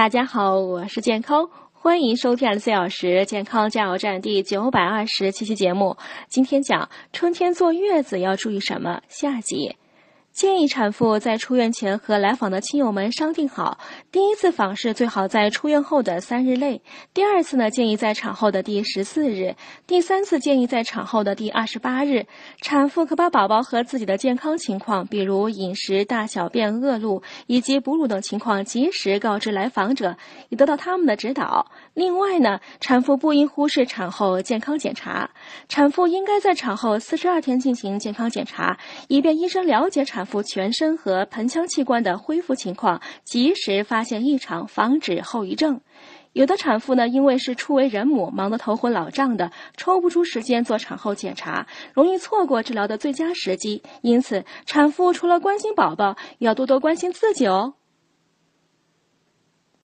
大家好，我是健康，欢迎收听二十四小时健康加油站第九百二十七期节目。今天讲春天坐月子要注意什么，下集。建议产妇在出院前和来访的亲友们商定好，第一次访视最好在出院后的三日内，第二次呢建议在产后的第十四日，第三次建议在产后的第二十八日。产妇可把宝宝和自己的健康情况，比如饮食、大小便、恶露以及哺乳等情况，及时告知来访者，以得到他们的指导。另外呢，产妇不应忽视产后健康检查，产妇应该在产后四十二天进行健康检查，以便医生了解产。产妇全身和盆腔器官的恢复情况，及时发现异常，防止后遗症。有的产妇呢，因为是初为人母，忙得头昏脑胀的，抽不出时间做产后检查，容易错过治疗的最佳时机。因此，产妇除了关心宝宝，要多多关心自己哦。